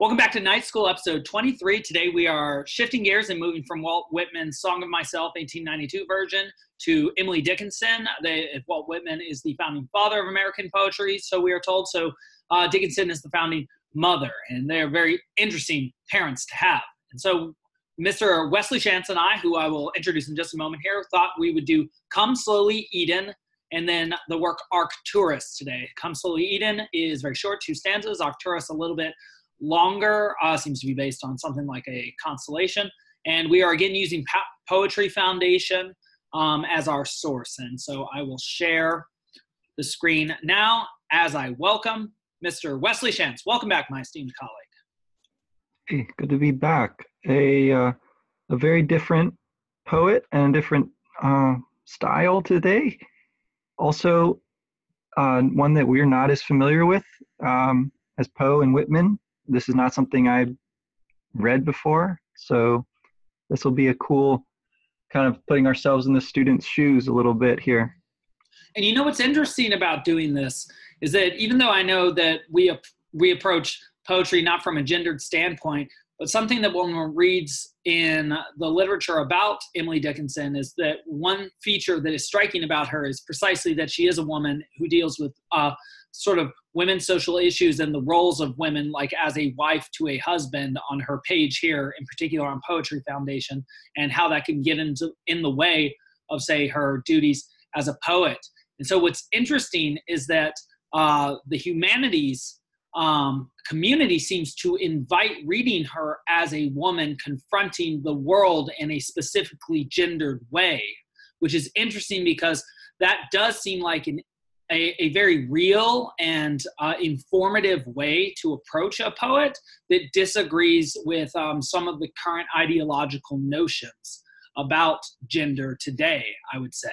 Welcome back to Night School, episode 23. Today we are shifting gears and moving from Walt Whitman's Song of Myself, 1892 version, to Emily Dickinson. They, Walt Whitman is the founding father of American poetry, so we are told. So uh, Dickinson is the founding mother, and they are very interesting parents to have. And so Mr. Wesley Shantz and I, who I will introduce in just a moment here, thought we would do Come Slowly Eden and then the work Arcturus today. Come Slowly Eden is very short, two stanzas. Arcturus a little bit longer, uh, seems to be based on something like a constellation. And we are again using Poetry Foundation um, as our source. And so I will share the screen now as I welcome Mr. Wesley Shantz. Welcome back, my esteemed colleague. Hey, good to be back. A, uh, a very different poet and a different uh, style today. Also, uh, one that we're not as familiar with um, as Poe and Whitman this is not something I've read before. So this will be a cool kind of putting ourselves in the students' shoes a little bit here. And you know what's interesting about doing this is that even though I know that we we approach poetry not from a gendered standpoint, but something that one reads in the literature about Emily Dickinson is that one feature that is striking about her is precisely that she is a woman who deals with uh, sort of women's social issues and the roles of women like as a wife to a husband on her page here in particular on poetry foundation and how that can get into in the way of say her duties as a poet. And so what's interesting is that uh, the humanities um, community seems to invite reading her as a woman confronting the world in a specifically gendered way which is interesting because that does seem like an a, a very real and uh, informative way to approach a poet that disagrees with um, some of the current ideological notions about gender today, I would say.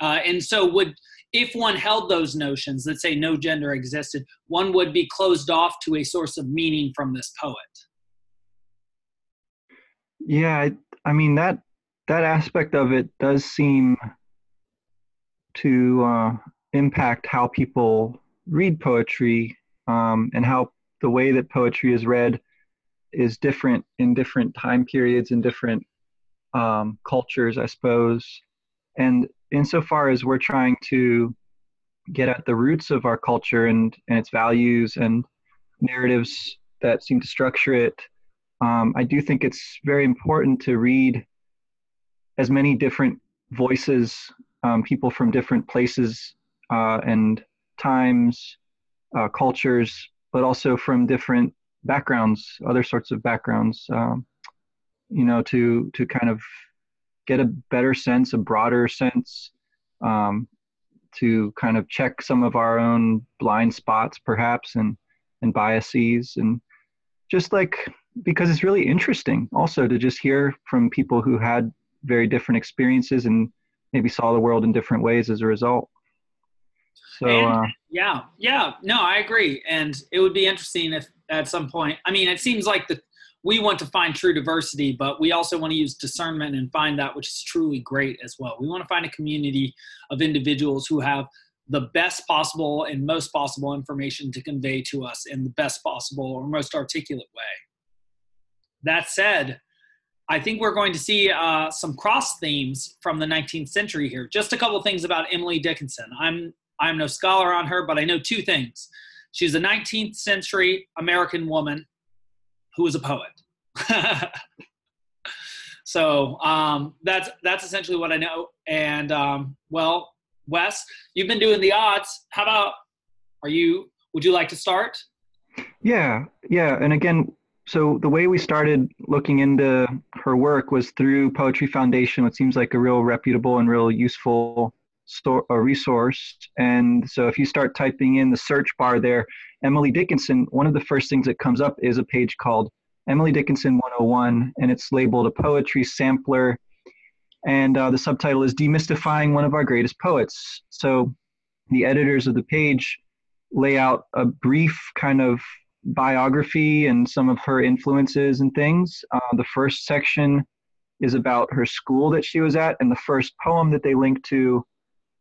Uh, and so, would if one held those notions that say no gender existed, one would be closed off to a source of meaning from this poet. Yeah, I, I mean that that aspect of it does seem to uh, impact how people read poetry um, and how the way that poetry is read is different in different time periods and different um, cultures, I suppose. And insofar as we're trying to get at the roots of our culture and, and its values and narratives that seem to structure it, um, I do think it's very important to read as many different voices, um, people from different places uh, and times, uh, cultures, but also from different backgrounds, other sorts of backgrounds, um, you know, to to kind of get a better sense, a broader sense, um, to kind of check some of our own blind spots, perhaps, and and biases, and just like because it's really interesting also to just hear from people who had very different experiences and maybe saw the world in different ways as a result. So and, uh, yeah, yeah, no, I agree, and it would be interesting if at some point. I mean, it seems like the we want to find true diversity, but we also want to use discernment and find that which is truly great as well. We want to find a community of individuals who have the best possible and most possible information to convey to us in the best possible or most articulate way. That said, I think we're going to see uh, some cross themes from the 19th century here. Just a couple things about Emily Dickinson. I'm I'm no scholar on her, but I know two things. She's a 19th century American woman who was a poet. so um, that's that's essentially what I know. And um, well, Wes, you've been doing the odds. How about are you? Would you like to start? Yeah, yeah. And again, so the way we started looking into her work was through Poetry Foundation, which seems like a real reputable and real useful store a resource. And so if you start typing in the search bar there emily dickinson one of the first things that comes up is a page called emily dickinson 101 and it's labeled a poetry sampler. And uh, the subtitle is demystifying one of our greatest poets. So the editors of the page lay out a brief kind of biography and some of her influences and things. Uh, the first section is about her school that she was at and the first poem that they link to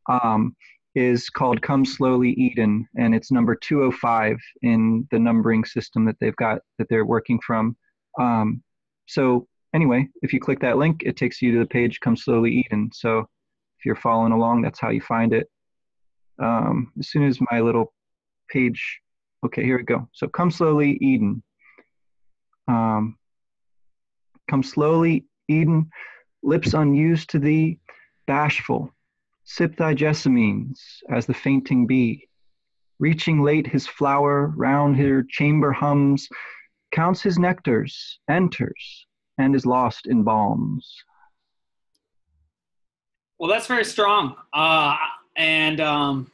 um, is called Come Slowly Eden, and it's number 205 in the numbering system that they've got that they're working from. Um, so, anyway, if you click that link, it takes you to the page Come Slowly Eden. So, if you're following along, that's how you find it. Um, as soon as my little page, okay, here we go. So, Come Slowly Eden. Um, come slowly, Eden, lips unused to thee, bashful Sip thy jessamines as the fainting bee. Reaching late his flower, round her chamber hums, counts his nectars, enters, and is lost in balms. Well, that's very strong. Uh, and um,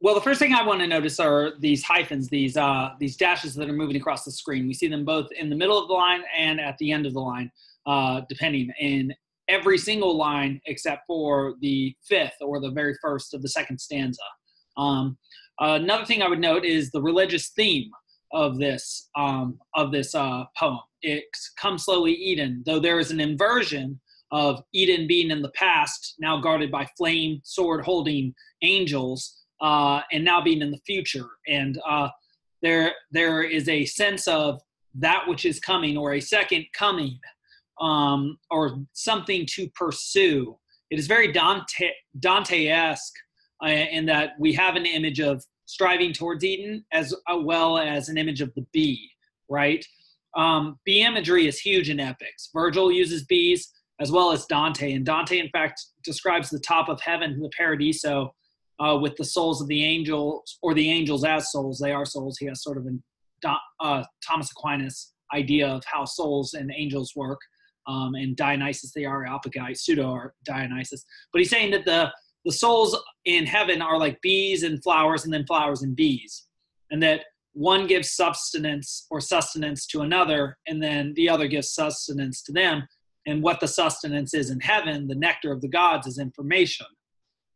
well, the first thing I want to notice are these hyphens, these uh, these dashes that are moving across the screen. We see them both in the middle of the line and at the end of the line, uh, depending. And every single line except for the fifth or the very first of the second stanza. Um, another thing I would note is the religious theme of this um, of this uh, poem. It comes slowly, Eden, though there is an inversion of Eden being in the past, now guarded by flame sword holding angels, uh, and now being in the future. And uh, there there is a sense of that which is coming, or a second coming um, or something to pursue. It is very Dante Dante-esque uh, in that we have an image of striving towards Eden as uh, well as an image of the bee, right? Um, bee imagery is huge in epics. Virgil uses bees as well as Dante, and Dante, in fact, describes the top of heaven, the Paradiso, uh, with the souls of the angels or the angels as souls. They are souls. He has sort of a uh, Thomas Aquinas idea of how souls and angels work um, and Dionysius the Areopagite, pseudo Dionysius. But he's saying that the the souls in heaven are like bees and flowers, and then flowers and bees, and that one gives substance or sustenance to another, and then the other gives sustenance to them. And what the sustenance is in heaven, the nectar of the gods, is information.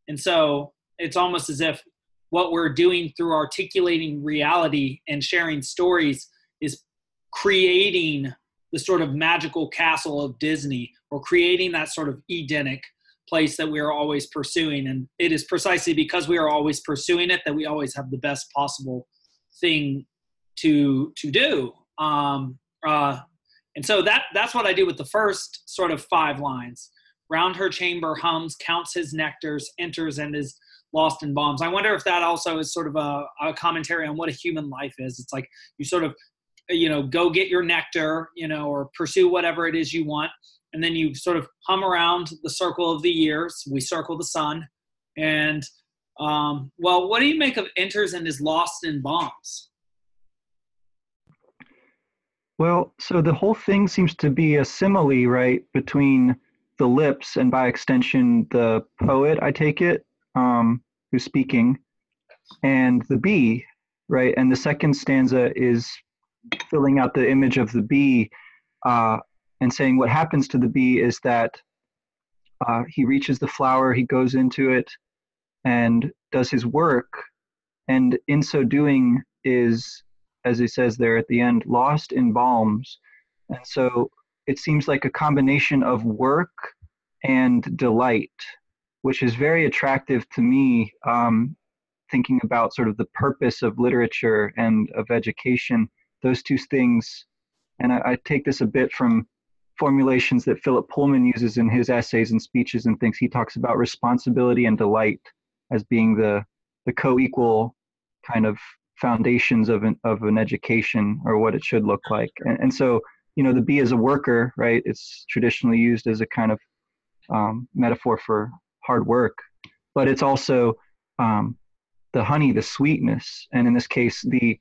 And so it's almost as if what we're doing through articulating reality and sharing stories is creating the sort of magical castle of Disney or creating that sort of Edenic place that we are always pursuing. And it is precisely because we are always pursuing it that we always have the best possible thing to to do. Um, uh, and so that that's what I do with the first sort of five lines. Round her chamber hums, counts his nectars, enters and is lost in balms. I wonder if that also is sort of a, a commentary on what a human life is. It's like you sort of you know go get your nectar you know or pursue whatever it is you want. And then you sort of hum around the circle of the years. We circle the sun. And um, well what do you make of enters and is lost in balms? Well so the whole thing seems to be a simile right between the lips and by extension the poet i take it um, who's speaking and the bee right? And the second stanza is filling out the image of the bee uh, and saying what happens to the bee is that uh, he reaches the flower, he goes into it, and does his work, and in so doing is, as he says there at the end, lost in balms. And so it seems like a combination of work and delight, which is very attractive to me, um, thinking about sort of the purpose of literature and of education those two things, and I, I take this a bit from formulations that Philip Pullman uses in his essays and speeches and things. He talks about responsibility and delight as being the the co-equal kind of foundations of an of an education or what it should look like. And, and so, you know, the bee is a worker, right? It's traditionally used as a kind of um, metaphor for hard work, but it's also um, the honey, the sweetness, and in this case, the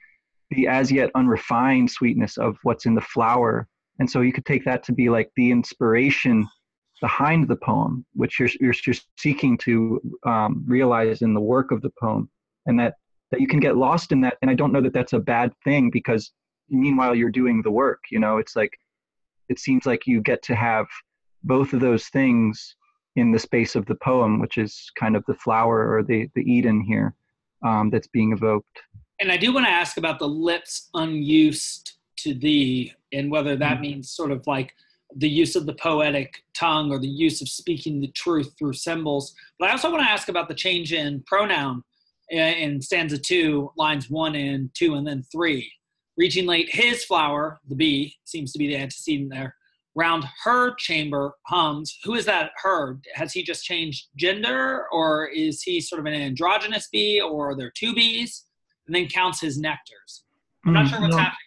the as yet unrefined sweetness of what's in the flower. And so you could take that to be like the inspiration behind the poem, which you're, you're, you're seeking to um, realize in the work of the poem. And that, that you can get lost in that. And I don't know that that's a bad thing because meanwhile you're doing the work, you know, it's like, it seems like you get to have both of those things in the space of the poem, which is kind of the flower or the, the Eden here um, that's being evoked and I do want to ask about the lips unused to thee, and whether that mm-hmm. means sort of like the use of the poetic tongue or the use of speaking the truth through symbols. But I also want to ask about the change in pronoun in stanza two, lines one and two, and then three. Reaching late, his flower, the bee, seems to be the antecedent there. Round her chamber hums. Who is that her? Has he just changed gender, or is he sort of an androgynous bee, or are there two bees? And then counts his nectars. I'm not mm, sure what's no. happening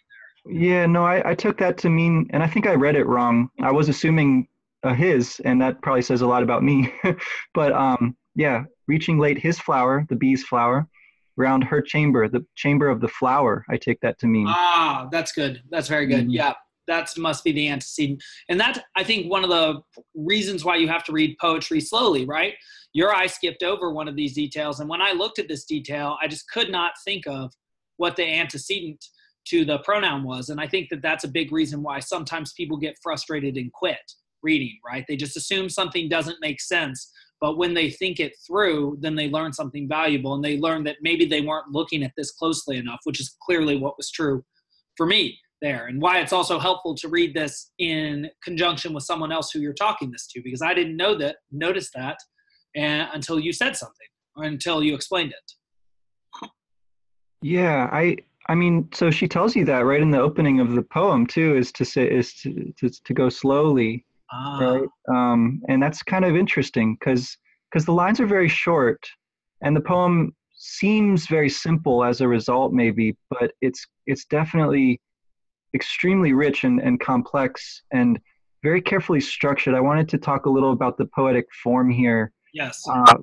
there. yeah, no, I, I took that to mean, and I think I read it wrong. I was assuming a his, and that probably says a lot about me. but um, yeah, reaching late his flower, the bee's flower, round her chamber, the chamber of the flower. I take that to mean. Ah, that's good. That's very good. Mm-hmm. Yeah, that must be the antecedent, and that I think one of the reasons why you have to read poetry slowly, right? Your eye skipped over one of these details, and when I looked at this detail, I just could not think of what the antecedent to the pronoun was. And I think that that's a big reason why sometimes people get frustrated and quit reading, right? They just assume something doesn't make sense. But when they think it through, then they learn something valuable and they learn that maybe they weren't looking at this closely enough, which is clearly what was true for me there. And why it's also helpful to read this in conjunction with someone else who you're talking this to, because I didn't know that, notice that and, until you said something or until you explained it. Yeah, I I mean, so she tells you that right in the opening of the poem too, is to say is to to, to go slowly, ah. right? Um, and that's kind of interesting because because the lines are very short, and the poem seems very simple as a result, maybe, but it's it's definitely extremely rich and, and complex and very carefully structured. I wanted to talk a little about the poetic form here. Yes. Uh,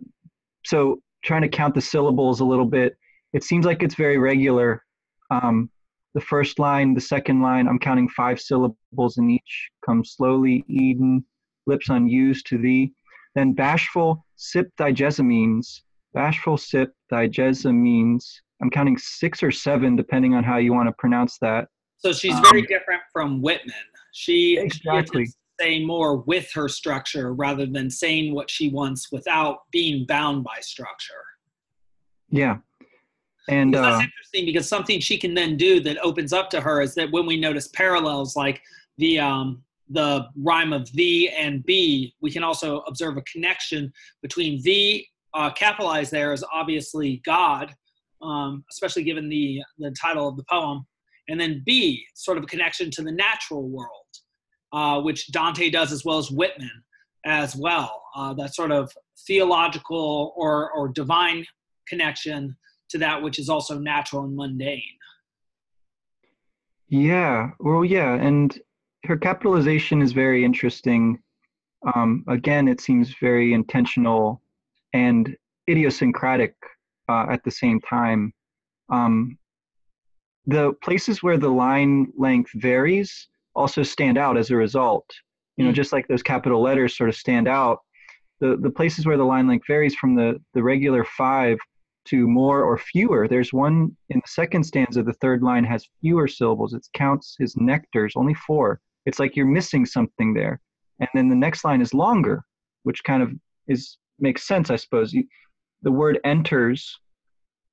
so trying to count the syllables a little bit, it seems like it's very regular um, the first line, the second line, I'm counting five syllables in each. Come slowly, Eden, lips unused to thee. Then bashful, sip thy jessamines. Bashful, sip thy jessamines. I'm counting six or seven, depending on how you want to pronounce that. So she's very um, different from Whitman. She, exactly. she say more with her structure rather than saying what she wants without being bound by structure. Yeah, and uh, that's interesting because something she can then do that opens up to her is that when we notice parallels like the um, the rhyme of the and bee, we can also observe a connection between the uh, capitalized there is obviously God, um, especially given the the title of the poem, and then B, sort of a connection to the natural world, uh, which Dante does as well as Whitman as well. Uh, that sort of theological or or divine connection to that which is also natural and mundane. Yeah, well, yeah, and her capitalization is very interesting. Um, again, it seems very intentional and idiosyncratic uh, at the same time. Um, the places where the line length varies also stand out as a result. You know, mm. just like those capital letters sort of stand out, the, the places where the line length varies from the, the regular five to more or fewer. There's one in the second stanza, the third line has fewer syllables. It counts his nectars, only four. It's like you're missing something there. And then the next line is longer, which kind of is makes sense, I suppose. You, the word enters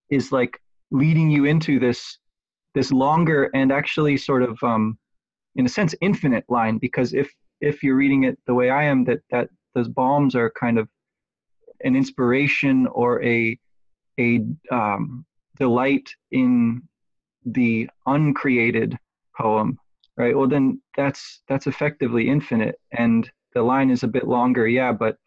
is like leading you into this this longer and actually sort of um, in a sense infinite line because if if you're reading it the way I am that that those balms are kind of an inspiration or a a um, delight in the uncreated poem right? Well then that's that's effectively infinite and the line is a bit longer yeah but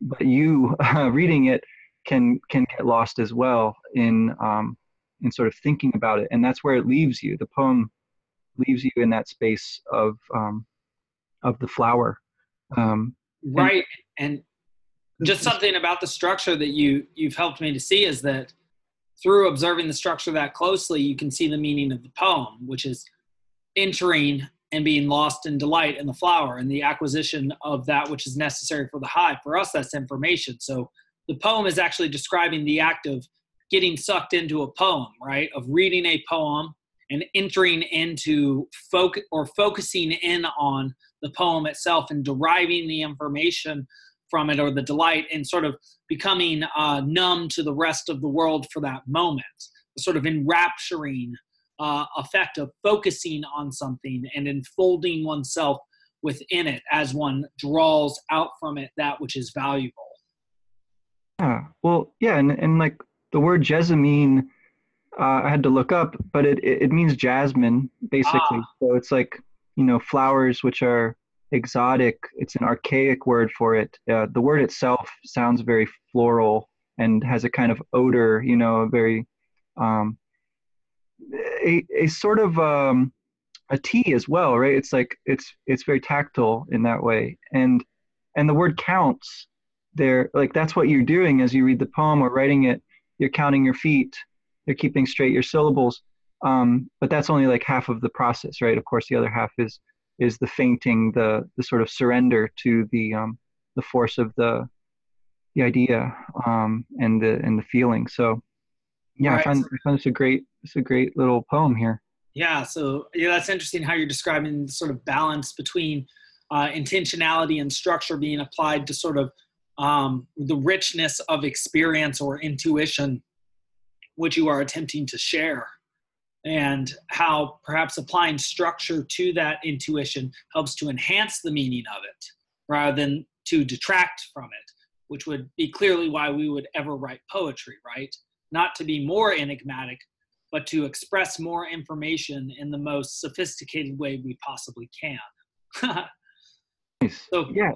but you uh, reading it can can get lost as well in um, in sort of thinking about it and that's where it leaves you. The poem leaves you in that space of um, of the flower. Um, right and, and just something about the structure that you you've helped me to see is that through observing the structure that closely you can see the meaning of the poem which is entering and being lost in delight in the flower and the acquisition of that which is necessary for the hive. For us that's information. So the poem is actually describing the act of getting sucked into a poem right? Of reading a poem and entering into folk or focusing in on the poem itself and deriving the information from it or the delight and sort of becoming uh, numb to the rest of the world for that moment. The sort of enrapturing uh, effect of focusing on something and enfolding oneself within it as one draws out from it that which is valuable. Yeah, well, yeah, and, and like the word jessamine, uh, I had to look up, but it, it, means jasmine, basically. Ah. So it's like, you know, flowers which are exotic. It's an archaic word for it. Uh, the word itself sounds very floral and has a kind of odor, you know, a very, um, a, a sort of um, a tea as well, right? It's like it's it's very tactile in that way, and and the word counts there, like that's what you're doing as you read the poem or writing it. You're counting your feet, you're keeping straight your syllables, um, but that's only like half of the process, right? Of course, the other half is is the fainting, the the sort of surrender to the um, the force of the the idea um, and the and the feeling. So yeah, right. I find I find this a great it's a great little poem here. Yeah, so yeah, that's interesting how you're describing the sort of balance between uh, intentionality and structure being applied to sort of um, the richness of experience or intuition which you are attempting to share and how perhaps applying structure to that intuition helps to enhance the meaning of it rather than to detract from it which would be clearly why we would ever write poetry right? Not to be more enigmatic but to express more information in the most sophisticated way we possibly can. Nice. so yeah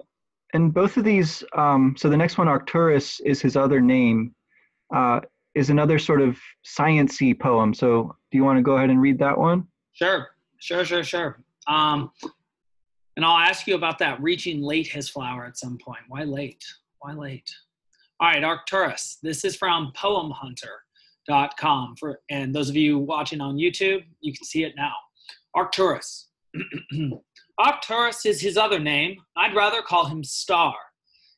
and both of these, um, so the next one, Arcturus, is his other name, uh, is another sort of sciency poem. So do you want to go ahead and read that one? Sure, sure, sure, sure. Um, and I'll ask you about that reaching late his flower at some point. Why late? Why late? All right, Arcturus. This is from poemhunter.com. For, and those of you watching on YouTube, you can see it now. Arcturus. Arcturus is his other name. I'd rather call him Star.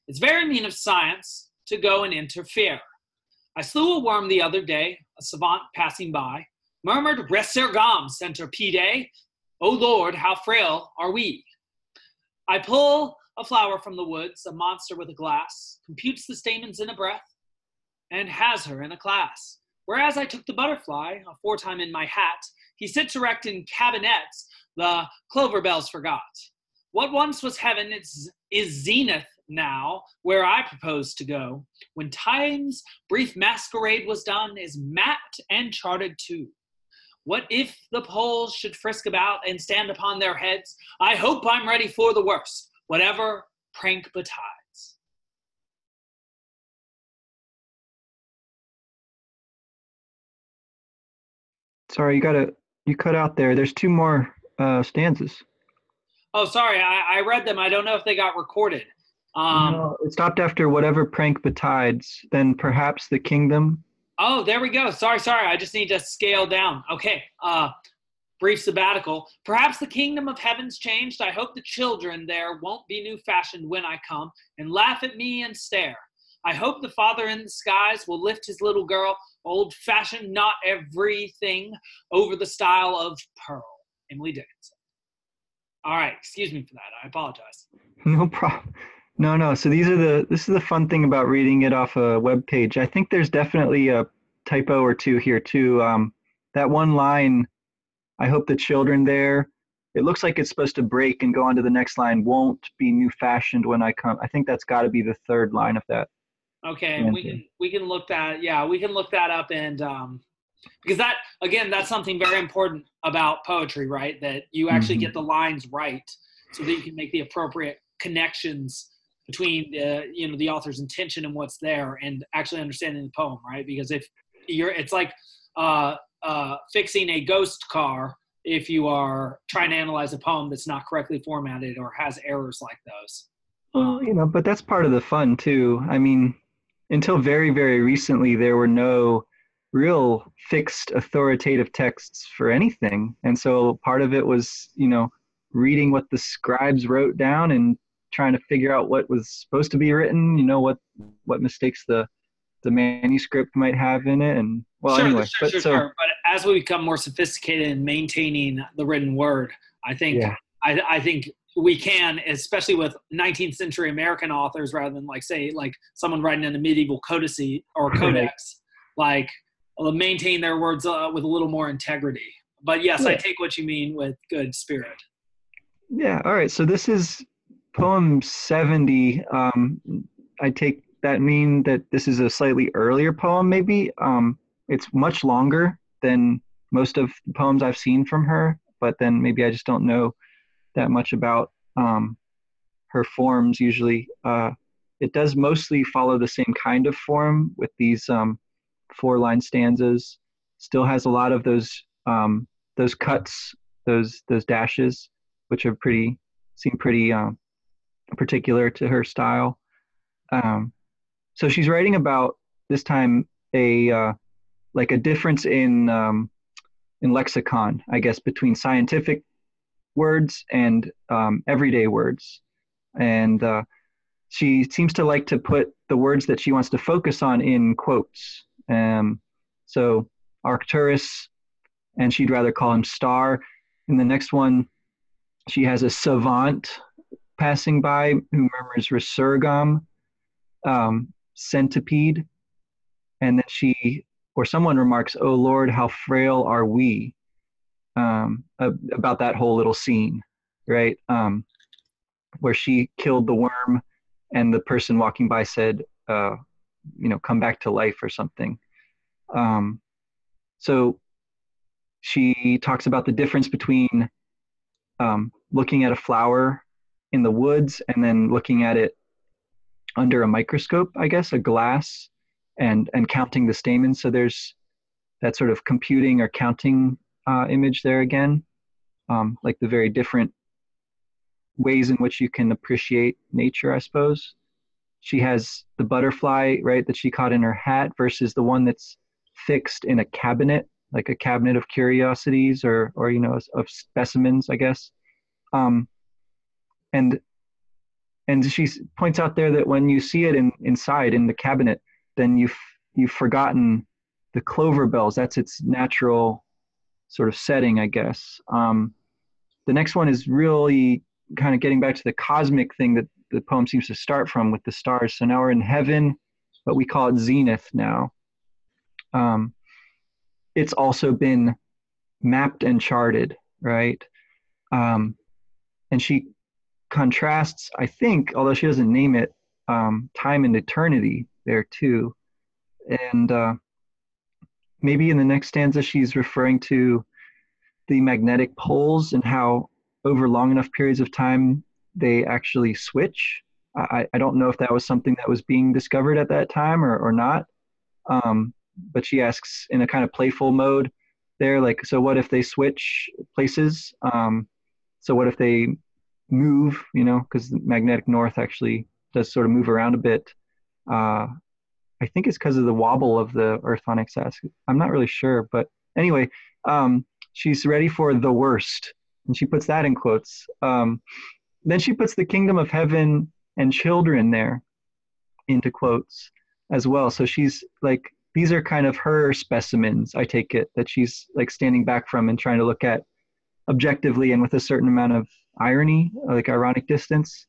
It's very mean of science to go and interfere. I slew a worm the other day, a savant passing by, murmured resurgam centipede. O Lord, how frail are we. I pull a flower from the woods, a monster with a glass, computes the stamens in a breath, and has her in a class. Whereas I took the butterfly, aforetime in my hat, he sits erect in cabinets, the clover bells forgot. What once was heaven is, is zenith now, where I propose to go. When time's brief masquerade was done, is mapped and charted too. What if the poles should frisk about and stand upon their heads? I hope I'm ready for the worst, whatever prank betides. Sorry, you gotta you cut out there. There's two more uh, stanzas. Oh, sorry, I, I read them. I don't know if they got recorded. Um, no, it stopped after whatever prank betides. Then perhaps the kingdom. Oh, there we go. Sorry, sorry. I just need to scale down. Okay. Uh, brief sabbatical. Perhaps the kingdom of heaven's changed. I hope the children there won't be new fashioned when I come and laugh at me and stare. I hope the Father in the skies will lift his little girl, old fashioned, not everything, over the style of pearl. Emily Dickinson. All right, excuse me for that. I apologize. No problem. No, no. So these are the this is the fun thing about reading it off a web page. I think there's definitely a typo or two here too. Um, that one line, I hope the children there. It looks like it's supposed to break and go on to the next line. Won't be new fashioned when I come. I think that's got to be the third line of that. Okay, we can we can look that. Yeah, we can look that up and um, because that again that's something very important about poetry right? That you actually mm-hmm. get the lines right so that you can make the appropriate connections between the you know the author's intention and what's there and actually understanding the poem right? Because if you're it's like uh, uh, fixing a ghost car if you are trying to analyze a poem that's not correctly formatted or has errors like those. Well you know but that's part of the fun too. I mean until very very recently there were no real fixed authoritative texts for anything. And so part of it was, you know, reading what the scribes wrote down and trying to figure out what was supposed to be written, you know, what what mistakes the the manuscript might have in it and well sure, anyway sure, but, sure, so, sure. but as we become more sophisticated in maintaining the written word i think yeah. I, I think we can especially with 19th century american authors rather than like say like someone writing in a medieval codice or codex like maintain their words uh, with a little more integrity. But yes, yeah. I take what you mean with good spirit. Yeah. All right. So this is poem 70. Um, I take that mean that this is a slightly earlier poem, maybe. Um, it's much longer than most of the poems I've seen from her, but then maybe I just don't know that much about um, her forms usually. Uh, it does mostly follow the same kind of form with these um, four line stanzas. Still has a lot of those um, those cuts, those those dashes, which are pretty seem pretty um, particular to her style. Um, so she's writing about this time a uh, like a difference in um, in lexicon, I guess, between scientific words and um, everyday words, and uh, she seems to like to put the words that she wants to focus on in quotes. Um, so Arcturus, and she'd rather call him Star. In the next one, she has a savant passing by who murmurs resurgam, um, centipede, and then she or someone remarks, "Oh Lord, how frail are we?" Um, about that whole little scene, right? Um, where she killed the worm, and the person walking by said, uh, "You know, come back to life" or something. Um, so she talks about the difference between um, looking at a flower in the woods and then looking at it under a microscope, I guess, a glass, and and counting the stamens. So there's that sort of computing or counting uh, image there again, um, like the very different ways in which you can appreciate nature, I suppose. She has the butterfly, right, that she caught in her hat versus the one that's fixed in a cabinet, like a cabinet of curiosities or, or you know, of specimens, I guess. Um, and and she points out there that when you see it in, inside in the cabinet, then you've you've forgotten the clover bells. That's its natural sort of setting, I guess. Um, the next one is really kind of getting back to the cosmic thing that the poem seems to start from with the stars. So now we're in heaven, but we call it zenith now. Um, it's also been mapped and charted, right? Um, and she contrasts, I think, although she doesn't name it, um, time and eternity there too. And uh, maybe in the next stanza, she's referring to the magnetic poles and how over long enough periods of time they actually switch. I, I don't know if that was something that was being discovered at that time or, or not. Um, but she asks in a kind of playful mode there, like, so what if they switch places? Um, so what if they move, you know, because the magnetic north actually does sort of move around a bit. Uh, I think it's because of the wobble of the Earth on axis. I'm not really sure, but anyway, um, she's ready for the worst, and she puts that in quotes. Um, then she puts the kingdom of heaven and children there into quotes as well. So she's like, these are kind of her specimens, I take it, that she's like standing back from and trying to look at objectively and with a certain amount of irony, like ironic distance.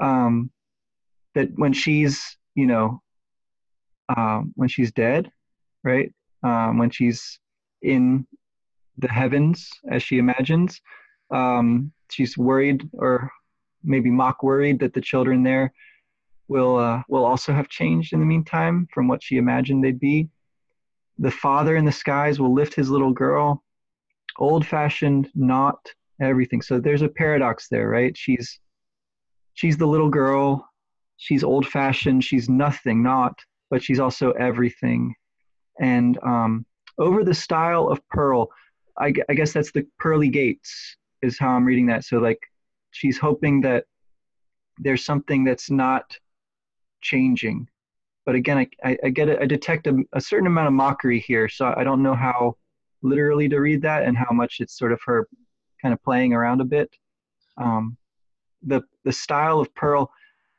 Um, that when she's, you know, um, when she's dead, right? Um, when she's in the heavens, as she imagines, um, she's worried or maybe mock worried that the children there will uh, will also have changed in the meantime from what she imagined they'd be. The father in the skies will lift his little girl, old fashioned, not everything. So there's a paradox there, right? She's she's the little girl, she's old fashioned, she's nothing, not, but she's also everything. And um, over the style of Pearl, I, I guess that's the pearly gates is how I'm reading that. So like she's hoping that there's something that's not changing. But again, I, I, I get it. I detect a, a certain amount of mockery here. So I don't know how literally to read that and how much it's sort of her kind of playing around a bit. Um, the the style of Pearl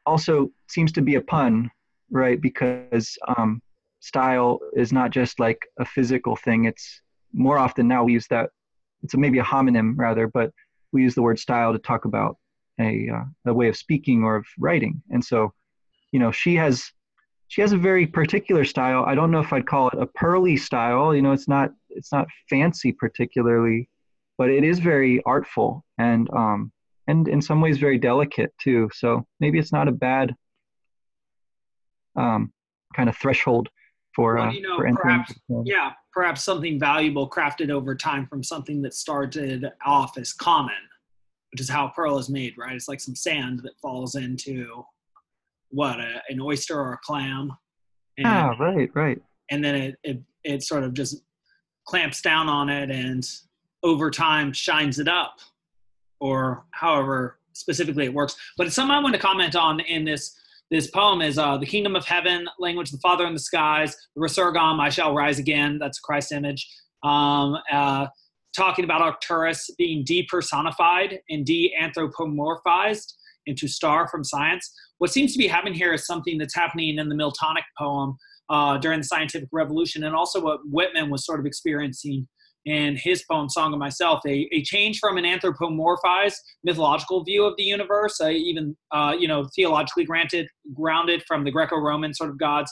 also seems to be a pun, right? Because um, style is not just like a physical thing. It's more often now we use that. It's a, maybe a homonym rather, but we use the word style to talk about a uh, a way of speaking or of writing. And so, you know, she has she has a very particular style. I don't know if I'd call it a pearly style. You know, it's not it's not fancy particularly, but it is very artful and um, and in some ways very delicate too. So maybe it's not a bad um, kind of threshold for Well, uh, you know, for entering. perhaps- yeah perhaps something valuable crafted over time from something that started off as common which is how pearl is made right? It's like some sand that falls into what a, an oyster or a clam? And, Ah, right, right. and then it, it it sort of just clamps down on it and over time shines it up or however specifically it works. But it's something i want to comment on in this this poem is uh, the kingdom of heaven language the father in the skies the resurgam i shall rise again. That's christ image. Um, uh, talking about arcturus being depersonified and de-anthropomorphized into star from science. What seems to be happening here is something that's happening in the miltonic poem uh, during the scientific revolution and also what whitman was sort of experiencing in his poem song of myself a, a change from an anthropomorphized mythological view of the universe uh, even uh, you know theologically granted grounded from the greco-roman sort of gods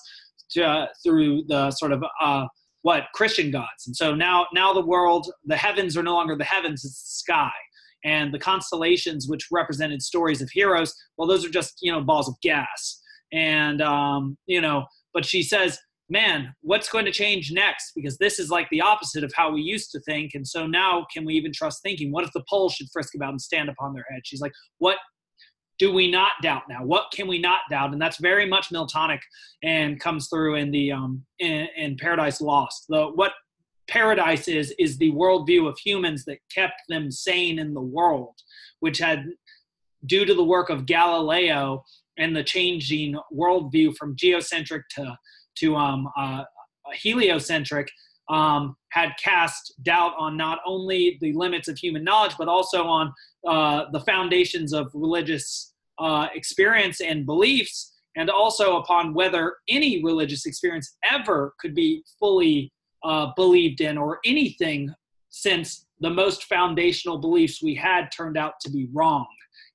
to, uh, through the sort of uh, what christian gods. And so now now the world the heavens are no longer the heavens it's the sky. And the constellations which represented stories of heroes well those are just you know balls of gas. And um, you know but she says man, what's going to change next? Because this is like the opposite of how we used to think. And so now, can we even trust thinking? What if the poles should frisk about and stand upon their head? She's like, what do we not doubt now? What can we not doubt? And that's very much Miltonic and comes through in the um, in, in Paradise Lost. The what paradise is is the worldview of humans that kept them sane in the world, which had due to the work of Galileo and the changing worldview from geocentric to to um, uh, heliocentric um, had cast doubt on not only the limits of human knowledge but also on uh, the foundations of religious uh, experience and beliefs and also upon whether any religious experience ever could be fully uh, believed in or anything since the most foundational beliefs we had turned out to be wrong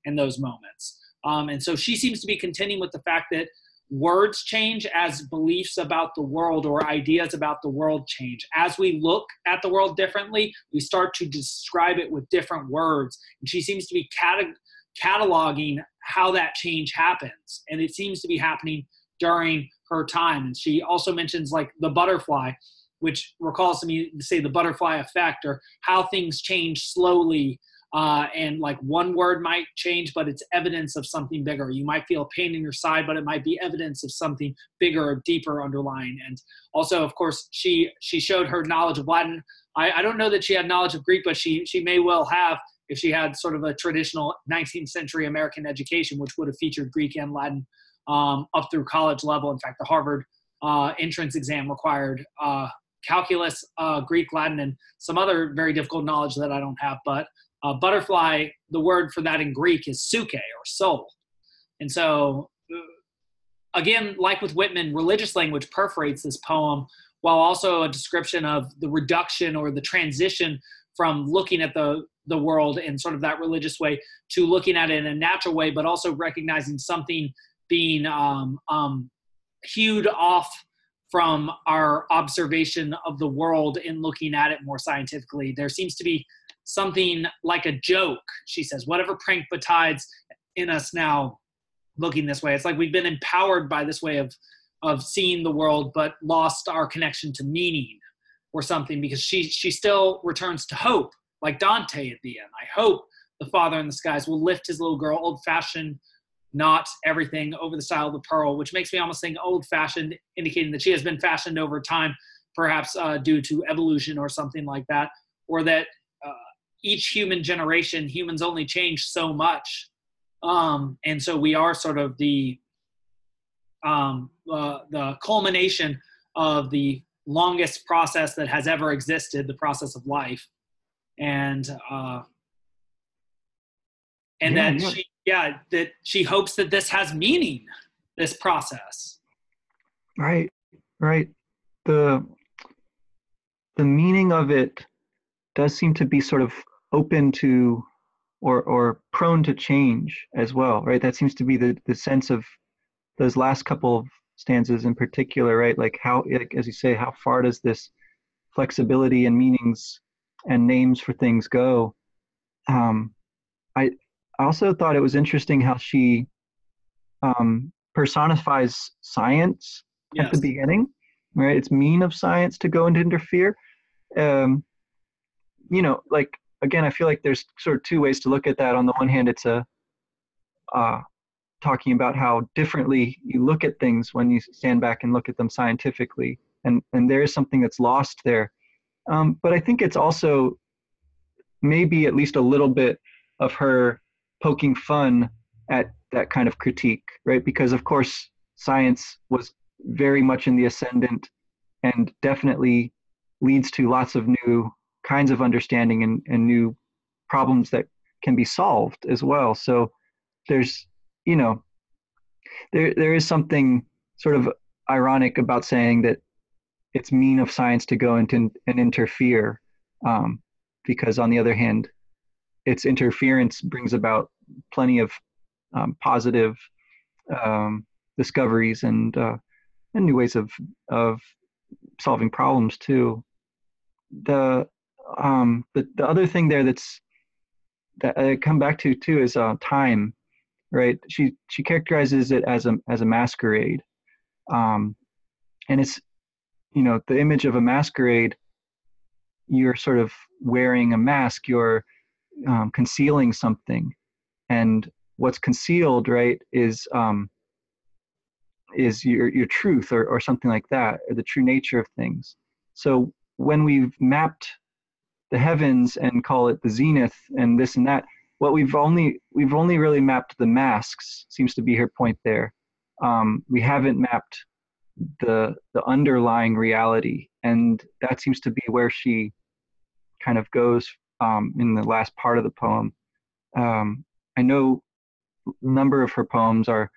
in those moments. Um, and so she seems to be contending with the fact that words change as beliefs about the world or ideas about the world change. As we look at the world differently, we start to describe it with different words. And she seems to be cata- cataloging how that change happens. And it seems to be happening during her time. And she also mentions like the butterfly, which recalls to me, say, the butterfly effect or how things change slowly uh, and like one word might change, but it's evidence of something bigger. You might feel pain in your side, but it might be evidence of something bigger or deeper underlying. And also, of course, she she showed her knowledge of Latin. I, I don't know that she had knowledge of Greek, but she she may well have if she had sort of a traditional 19th century American education, which would have featured Greek and Latin um, up through college level. In fact, the Harvard uh, entrance exam required uh, calculus, uh, Greek, Latin, and some other very difficult knowledge that I don't have. But uh, butterfly, the word for that in Greek is suke or soul. And so, uh, again, like with Whitman, religious language perforates this poem while also a description of the reduction or the transition from looking at the, the world in sort of that religious way to looking at it in a natural way, but also recognizing something being um, um, hewed off from our observation of the world in looking at it more scientifically. There seems to be something like a joke. She says, whatever prank betides in us now looking this way. It's like we've been empowered by this way of of seeing the world, but lost our connection to meaning or something because she she still returns to hope, like Dante at the end. I hope the Father in the skies will lift his little girl, old fashioned, not everything over the style of the pearl, which makes me almost think old fashioned, indicating that she has been fashioned over time, perhaps uh, due to evolution or something like that, or that each human generation, humans only change so much. Um, and so we are sort of the um, uh, the culmination of the longest process that has ever existed, the process of life, and uh, and Yeah, that yeah. she yeah that she hopes that this has meaning, this process. Right, right. The the meaning of it does seem to be sort of open to or or prone to change as well, right? That seems to be the the sense of those last couple of stanzas in particular, right? Like how, like, as you say, how far does this flexibility and meanings and names for things go? Um, I also thought it was interesting how she um, personifies science yes. at the beginning, right? It's mean of science to go and interfere. Um, you know, like again, I feel like there's sort of two ways to look at that. On the one hand, it's a uh, talking about how differently you look at things when you stand back and look at them scientifically, and and there is something that's lost there. Um, but I think it's also maybe at least a little bit of her poking fun at that kind of critique, right? Because of course science was very much in the ascendant and definitely leads to lots of new kinds of understanding and, and new problems that can be solved as well. So there's, you know, there there is something sort of ironic about saying that it's mean of science to go into and interfere, um, because on the other hand, its interference brings about plenty of um, positive um, discoveries and uh, and new ways of of solving problems too. The um, the the other thing there that's that I come back to too is uh, time, right? She she characterizes it as a as a masquerade, um, and it's you know the image of a masquerade. You're sort of wearing a mask. You're um, concealing something, and what's concealed, right, is um, is your your truth or or something like that, or the true nature of things. So when we've mapped the heavens and call it the zenith and this and that, what we've only we've only really mapped the masks. Seems to be her point there. Um, we haven't mapped the the underlying reality, and that seems to be where she kind of goes um, in the last part of the poem. Um, I know a number of her poems are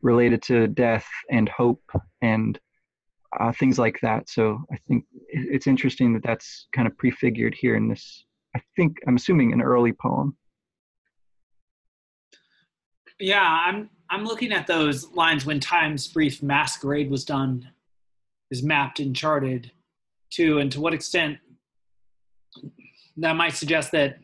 related to death and hope and uh, things like that. So I think it's interesting that that's kind of prefigured here in this. I think I'm assuming an early poem. Yeah, I'm I'm looking at those lines when time's brief masquerade was done, is mapped and charted, to and to what extent that might suggest that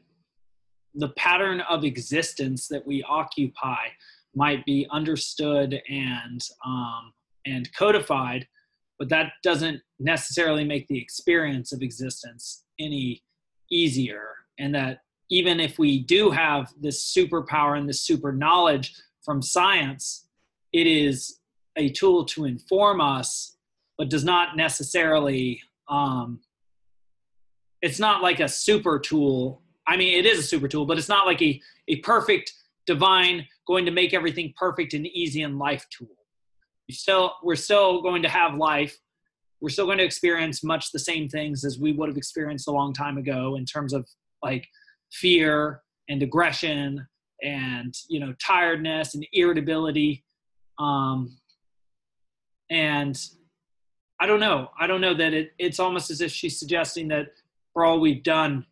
the pattern of existence that we occupy might be understood and um, and codified, but that doesn't necessarily make the experience of existence any easier. And that even if we do have this superpower and this super knowledge from science, it is a tool to inform us, but does not necessarily um, it's not like a super tool. I mean, it is a super tool, but it's not like a, a perfect, divine, going to make everything perfect and easy in life tool. You still, we're still going to have life. We're still going to experience much the same things as we would have experienced a long time ago in terms of like fear and aggression and you know tiredness and irritability um, and i don't know i don't know that it, it's almost as if she's suggesting that for all we've done,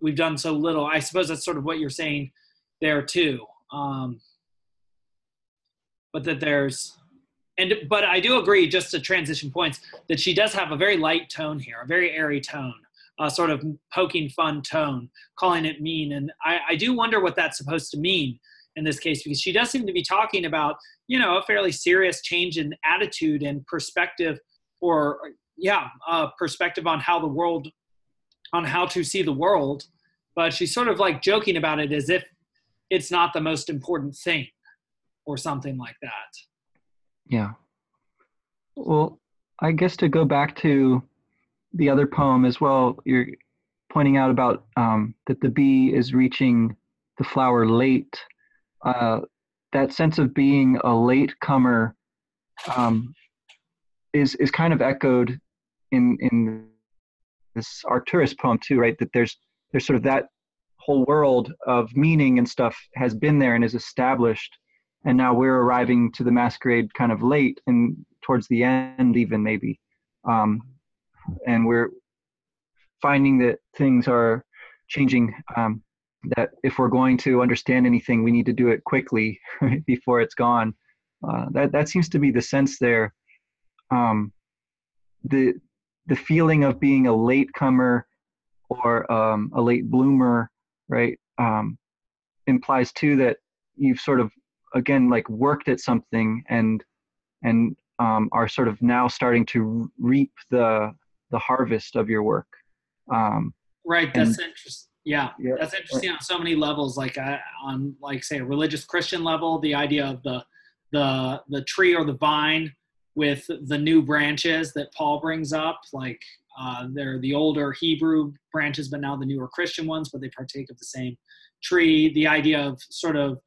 we've done so little. I suppose that's sort of what you're saying there too. Um, but that there's, and but I do agree, just to transition points, that she does have a very light tone here, a very airy tone, a sort of poking fun tone, calling it mean. And I, I do wonder what that's supposed to mean in this case, because she does seem to be talking about, you know, a fairly serious change in attitude and perspective, or yeah, uh, perspective on how the world on how to see the world, but she's sort of like joking about it as if it's not the most important thing or something like that. Yeah. Well, I guess to go back to the other poem as well, you're pointing out about um, that the bee is reaching the flower late. Uh, that sense of being a late comer um, is is kind of echoed in in this Arcturus poem too, right? That there's there's sort of that whole world of meaning and stuff has been there and is established, and now we're arriving to the masquerade kind of late and towards the end even maybe, um, and we're finding that things are changing. Um, that if we're going to understand anything, we need to do it quickly before it's gone. Uh, that that seems to be the sense there. Um, the the feeling of being a latecomer or um, a late bloomer, right? Um, implies too that you've sort of again like worked at something and and um, are sort of now starting to reap the the harvest of your work. Um, right. That's interesting. Yeah, yeah, that's interesting on so many levels. Like uh, on like say a religious Christian level, the idea of the the the tree or the vine with the new branches that Paul brings up, like uh, they're the older Hebrew branches, but now the newer Christian ones, but they partake of the same tree. The idea of sort of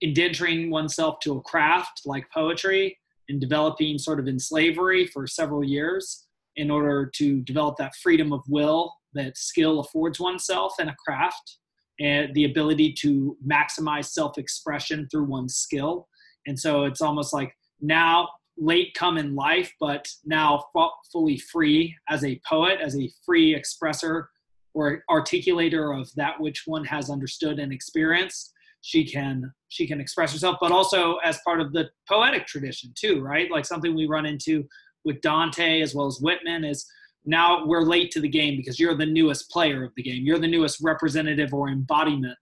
indentering oneself to a craft like poetry and developing sort of in slavery for several years in order to develop that freedom of will that skill affords oneself in a craft and the ability to maximize self-expression through one's skill. And so it's almost like now late come in life but now fully free as a poet as a free expresser or articulator of that which one has understood and experienced she can she can express herself but also as part of the poetic tradition too right like something we run into with dante as well as whitman is now we're late to the game because you're the newest player of the game. You're the newest representative or embodiment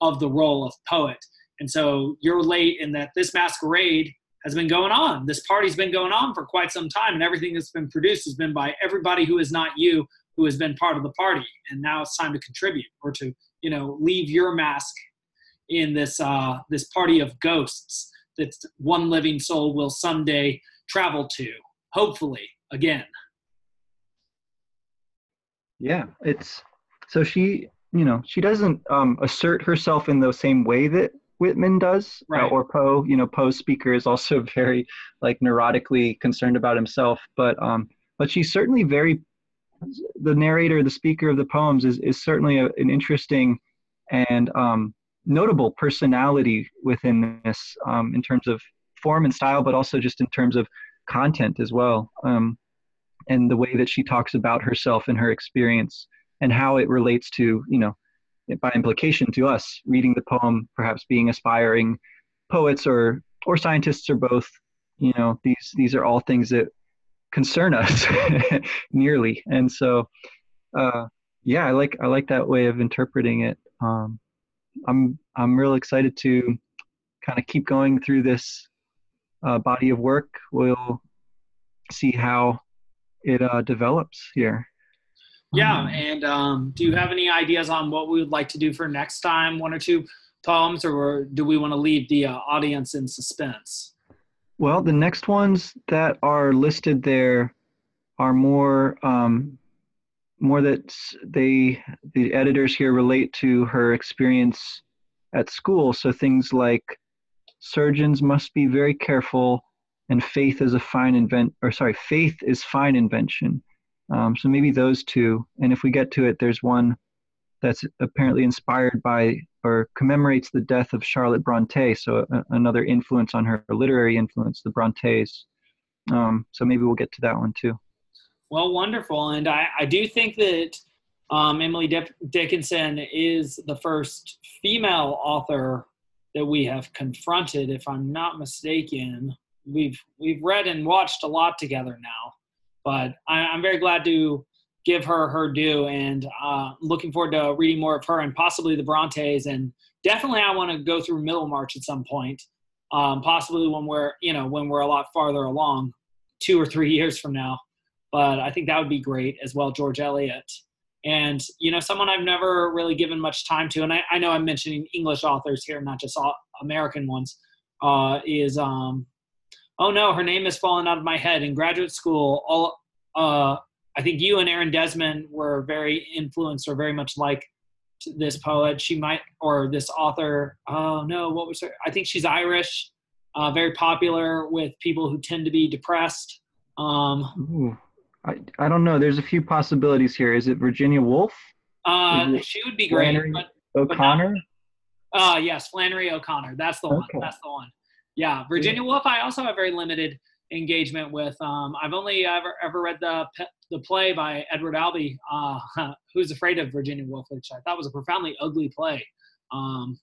of the role of poet. And so you're late in that this masquerade has been going on. This party's been going on for quite some time, and everything that's been produced has been by everybody who is not you, who has been part of the party. And now it's time to contribute or to, you know, leave your mask in this uh, this party of ghosts that one living soul will someday travel to, hopefully again yeah it's so she you know she doesn't um, assert herself in the same way that whitman does right. uh, or poe you know poe's speaker is also very like neurotically concerned about himself but um but she's certainly very the narrator the speaker of the poems is is certainly a, an interesting and um notable personality within this um, in terms of form and style but also just in terms of content as well um and the way that she talks about herself and her experience and how it relates to you know by implication to us reading the poem perhaps being aspiring poets or or scientists or both you know these these are all things that concern us nearly. And so uh yeah i like i like that way of interpreting it um i'm i'm real excited to kind of keep going through this uh, body of work we'll see how it uh, develops here. Yeah, and um, do you have any ideas on what we would like to do for next time? One or two poems, or do we want to leave the uh, audience in suspense? Well, the next ones that are listed there are more um, more that they the editors here relate to her experience at school. So things like surgeons must be very careful and faith is a fine invent or sorry faith is fine invention. Um, so maybe those two. And if we get to it there's one that's apparently inspired by or commemorates the death of charlotte bronte. So a, another influence on her literary influence the brontes. Um, so maybe we'll get to that one too well wonderful and i, I do think that um, emily dickinson is the first female author that we have confronted if i'm not mistaken we've we've read and watched a lot together now. But I, am very glad to give her her due, and uh, looking forward to reading more of her and possibly the Brontes. And definitely, I want to go through Middlemarch at some point, um, possibly when we're you know when we're a lot farther along, two or three years from now. But I think that would be great as well, George Eliot. And you know, someone I've never really given much time to, and I, I know I'm mentioning English authors here, not just American ones, uh, is um, oh no, her name has fallen out of my head. In graduate school, all uh, I think you and Aaron Desmond were very influenced or very much like this poet. She might or this author. Oh no, what was her? I think she's Irish. Uh, very popular with people who tend to be depressed. Um, I I don't know. There's a few possibilities here. Is it Virginia Woolf? Uh, she would be great. Flannery but, O'Connor. uh, yes, Flannery O'Connor. That's the one. That's the one. Yeah, Virginia Woolf. I also have very limited engagement with. Um, I've only ever ever read the the play by Edward Albee, uh, Who's Afraid of Virginia Woolf, which I thought was a profoundly ugly play, um,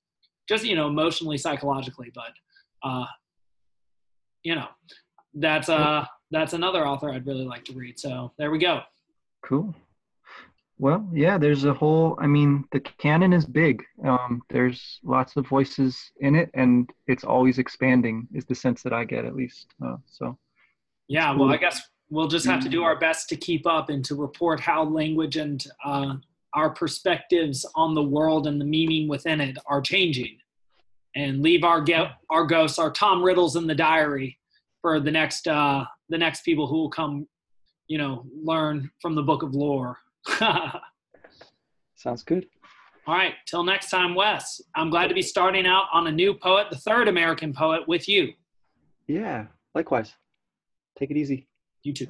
just you know emotionally, psychologically. But uh, you know, that's uh that's another author I'd really like to read. So there we go. Cool. Well, yeah, there's a whole, I mean, the canon is big. Um, there's lots of voices in it, and it's always expanding, is the sense that I get at least. Uh, so, yeah, well, I guess we'll just have to do our best to keep up and to report how language and uh, our perspectives on the world and the meaning within it are changing. And leave our get our ghosts, our Tom Riddles in the diary for the next uh, the next people who will come, you know, learn from the book of lore. Sounds good. All right. Till next time, Wes. I'm glad to be starting out on a new poet, the third American poet, with you. Yeah, likewise. Take it easy. You too.